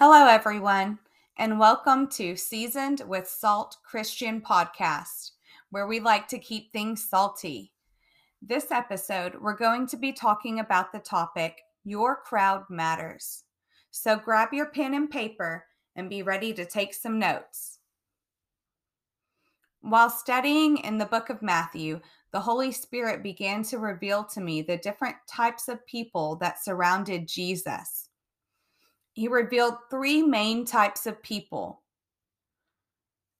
Hello, everyone, and welcome to Seasoned with Salt Christian Podcast, where we like to keep things salty. This episode, we're going to be talking about the topic Your Crowd Matters. So grab your pen and paper and be ready to take some notes. While studying in the book of Matthew, the Holy Spirit began to reveal to me the different types of people that surrounded Jesus he revealed three main types of people.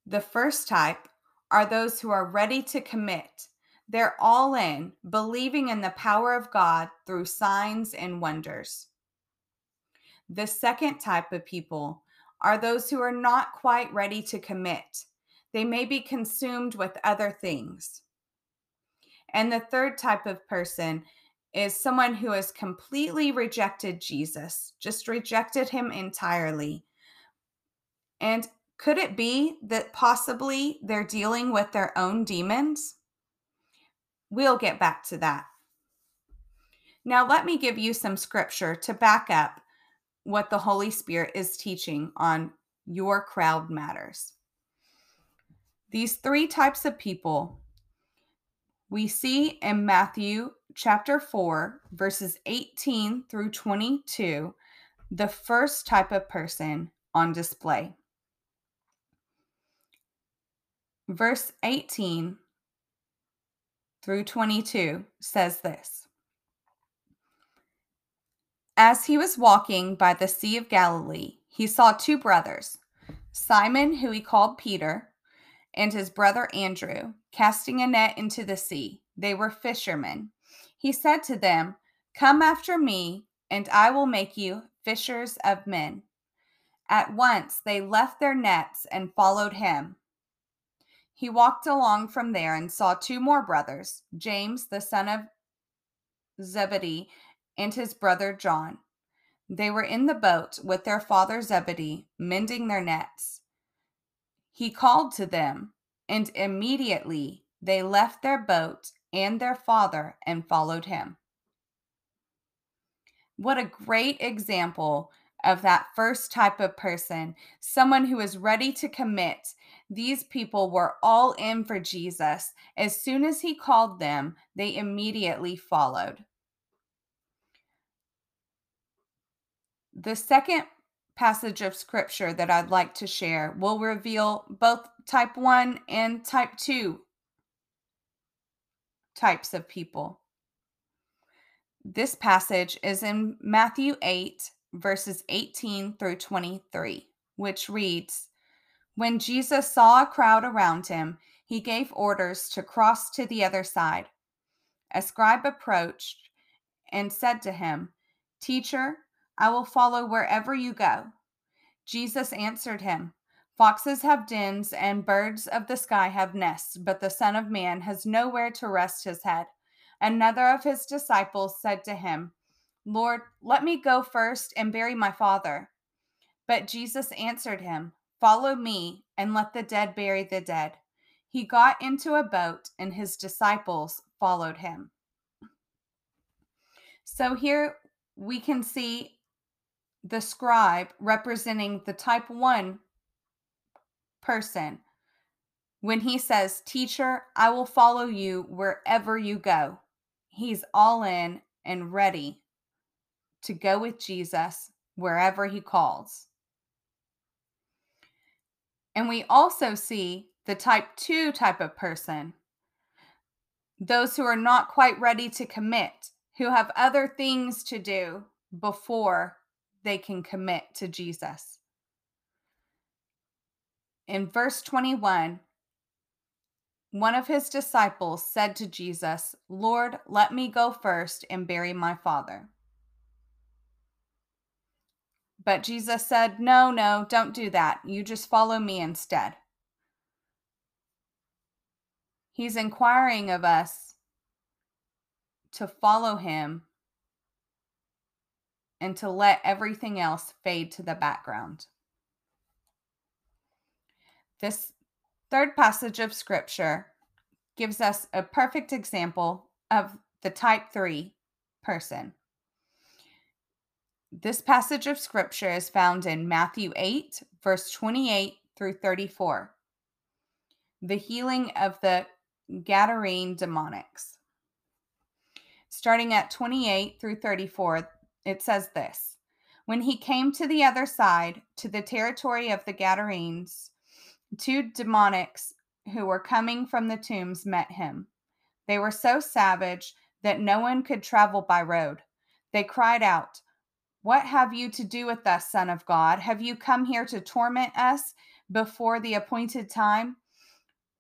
The first type are those who are ready to commit. They're all in, believing in the power of God through signs and wonders. The second type of people are those who are not quite ready to commit. They may be consumed with other things. And the third type of person is someone who has completely rejected Jesus, just rejected him entirely. And could it be that possibly they're dealing with their own demons? We'll get back to that. Now, let me give you some scripture to back up what the Holy Spirit is teaching on your crowd matters. These three types of people we see in Matthew chapter 4, verses 18 through 22, the first type of person on display. Verse 18 through 22 says this As he was walking by the Sea of Galilee, he saw two brothers, Simon, who he called Peter, and his brother Andrew, casting a net into the sea. They were fishermen. He said to them, Come after me, and I will make you fishers of men. At once they left their nets and followed him. He walked along from there and saw two more brothers, James, the son of Zebedee, and his brother John. They were in the boat with their father Zebedee, mending their nets. He called to them, and immediately they left their boat and their father and followed him. What a great example of that first type of person, someone who is ready to commit. These people were all in for Jesus. As soon as he called them, they immediately followed. The second passage of scripture that I'd like to share will reveal both type 1 and type 2 types of people. This passage is in Matthew 8, verses 18 through 23, which reads When Jesus saw a crowd around him, he gave orders to cross to the other side. A scribe approached and said to him, Teacher, I will follow wherever you go. Jesus answered him, Foxes have dens and birds of the sky have nests, but the Son of Man has nowhere to rest his head. Another of his disciples said to him, Lord, let me go first and bury my father. But Jesus answered him, Follow me and let the dead bury the dead. He got into a boat and his disciples followed him. So here we can see the scribe representing the type 1 person when he says, Teacher, I will follow you wherever you go. He's all in and ready to go with Jesus wherever he calls. And we also see the type 2 type of person those who are not quite ready to commit, who have other things to do before they can commit to Jesus in verse 21, one of his disciples said to Jesus, Lord, let me go first and bury my father. But Jesus said, No, no, don't do that. You just follow me instead. He's inquiring of us to follow him and to let everything else fade to the background. This third passage of scripture gives us a perfect example of the type 3 person. This passage of scripture is found in Matthew 8, verse 28 through 34. The healing of the Gadarene demonics. Starting at 28 through 34, it says this When he came to the other side, to the territory of the Gadarenes, two demonics who were coming from the tombs met him. They were so savage that no one could travel by road. They cried out, What have you to do with us, Son of God? Have you come here to torment us before the appointed time?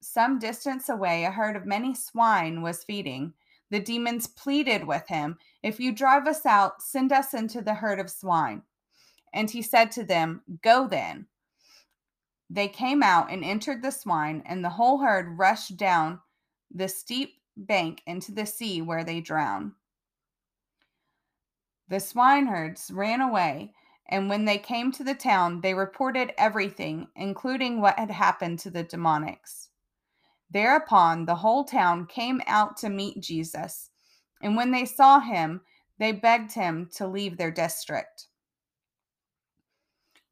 Some distance away, a herd of many swine was feeding. The demons pleaded with him, If you drive us out, send us into the herd of swine. And he said to them, Go then. They came out and entered the swine, and the whole herd rushed down the steep bank into the sea where they drowned. The swineherds ran away, and when they came to the town, they reported everything, including what had happened to the demonics. Thereupon, the whole town came out to meet Jesus, and when they saw him, they begged him to leave their district.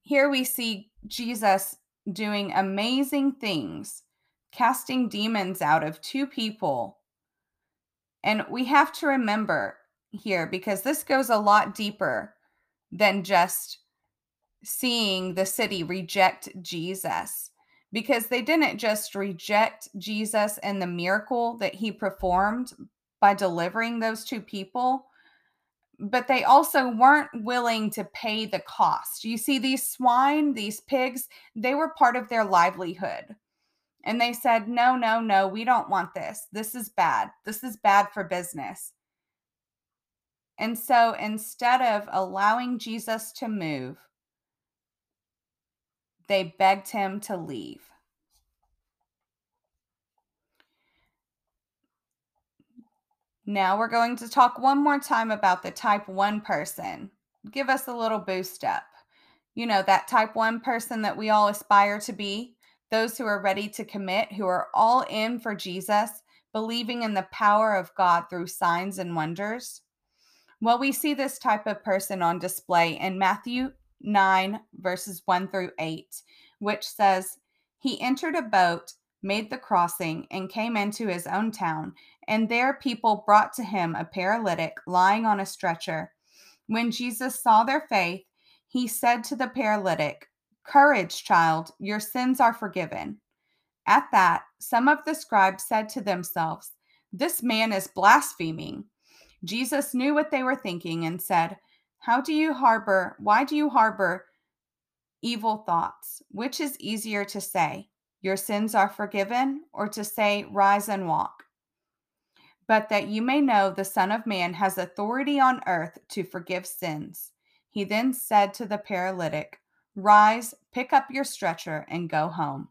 Here we see Jesus doing amazing things, casting demons out of two people. And we have to remember here because this goes a lot deeper than just seeing the city reject Jesus. Because they didn't just reject Jesus and the miracle that he performed by delivering those two people, but they also weren't willing to pay the cost. You see, these swine, these pigs, they were part of their livelihood. And they said, no, no, no, we don't want this. This is bad. This is bad for business. And so instead of allowing Jesus to move, they begged him to leave. Now we're going to talk one more time about the type 1 person. Give us a little boost up. You know, that type 1 person that we all aspire to be, those who are ready to commit, who are all in for Jesus, believing in the power of God through signs and wonders. Well, we see this type of person on display in Matthew 9, verses 1 through 8, which says, He entered a boat, made the crossing, and came into his own town and there people brought to him a paralytic lying on a stretcher. When Jesus saw their faith, he said to the paralytic, Courage, child, your sins are forgiven. At that, some of the scribes said to themselves, This man is blaspheming. Jesus knew what they were thinking and said, How do you harbor, why do you harbor evil thoughts? Which is easier to say, Your sins are forgiven, or to say, Rise and walk? but that you may know the Son of Man has authority on earth to forgive sins. He then said to the paralytic, Rise, pick up your stretcher, and go home.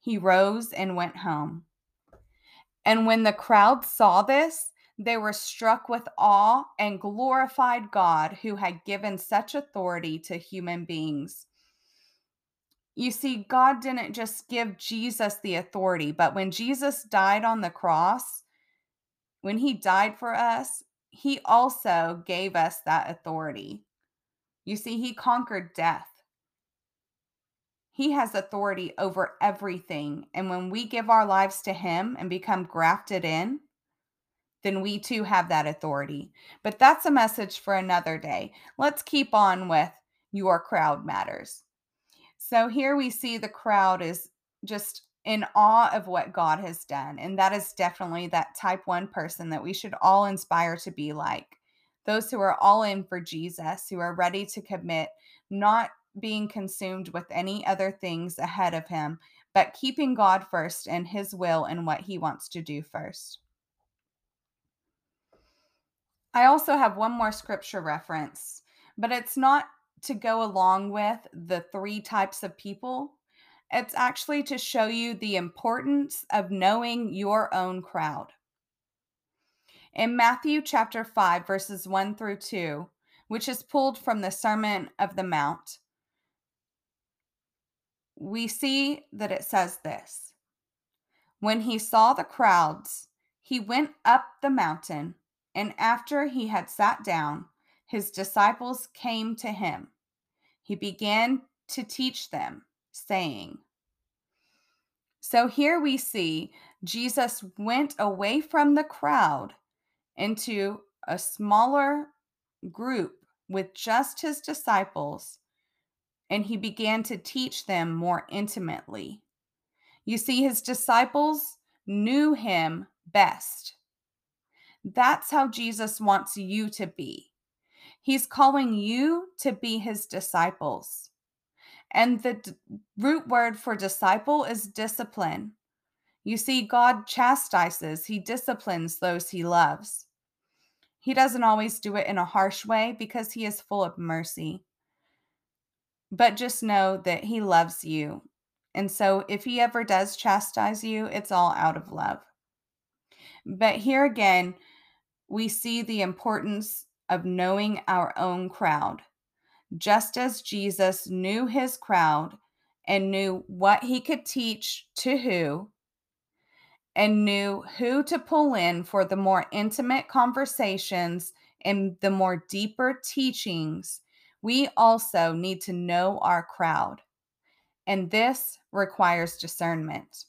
He rose and went home. And when the crowd saw this, they were struck with awe and glorified God who had given such authority to human beings. You see, God didn't just give Jesus the authority, but when Jesus died on the cross, when he died for us, he also gave us that authority. You see, he conquered death. He has authority over everything. And when we give our lives to him and become grafted in, then we too have that authority. But that's a message for another day. Let's keep on with your crowd matters. So here we see the crowd is just in awe of what God has done. And that is definitely that type one person that we should all inspire to be like. Those who are all in for Jesus, who are ready to commit, not being consumed with any other things ahead of him, but keeping God first and his will and what he wants to do first. I also have one more scripture reference, but it's not to go along with the three types of people it's actually to show you the importance of knowing your own crowd. In Matthew chapter 5, verses 1 through 2, which is pulled from the Sermon of the Mount, we see that it says this When he saw the crowds, he went up the mountain, and after he had sat down, his disciples came to him. He began to teach them, saying, So here we see Jesus went away from the crowd into a smaller group with just his disciples, and he began to teach them more intimately. You see, his disciples knew him best. That's how Jesus wants you to be. He's calling you to be his disciples. And the d- root word for disciple is discipline. You see, God chastises, He disciplines those He loves. He doesn't always do it in a harsh way because He is full of mercy. But just know that He loves you. And so if He ever does chastise you, it's all out of love. But here again, we see the importance of knowing our own crowd. Just as Jesus knew his crowd and knew what he could teach to who, and knew who to pull in for the more intimate conversations and the more deeper teachings, we also need to know our crowd. And this requires discernment.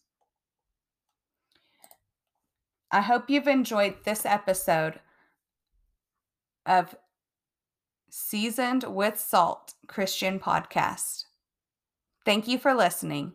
I hope you've enjoyed this episode of Seasoned with Salt Christian Podcast. Thank you for listening.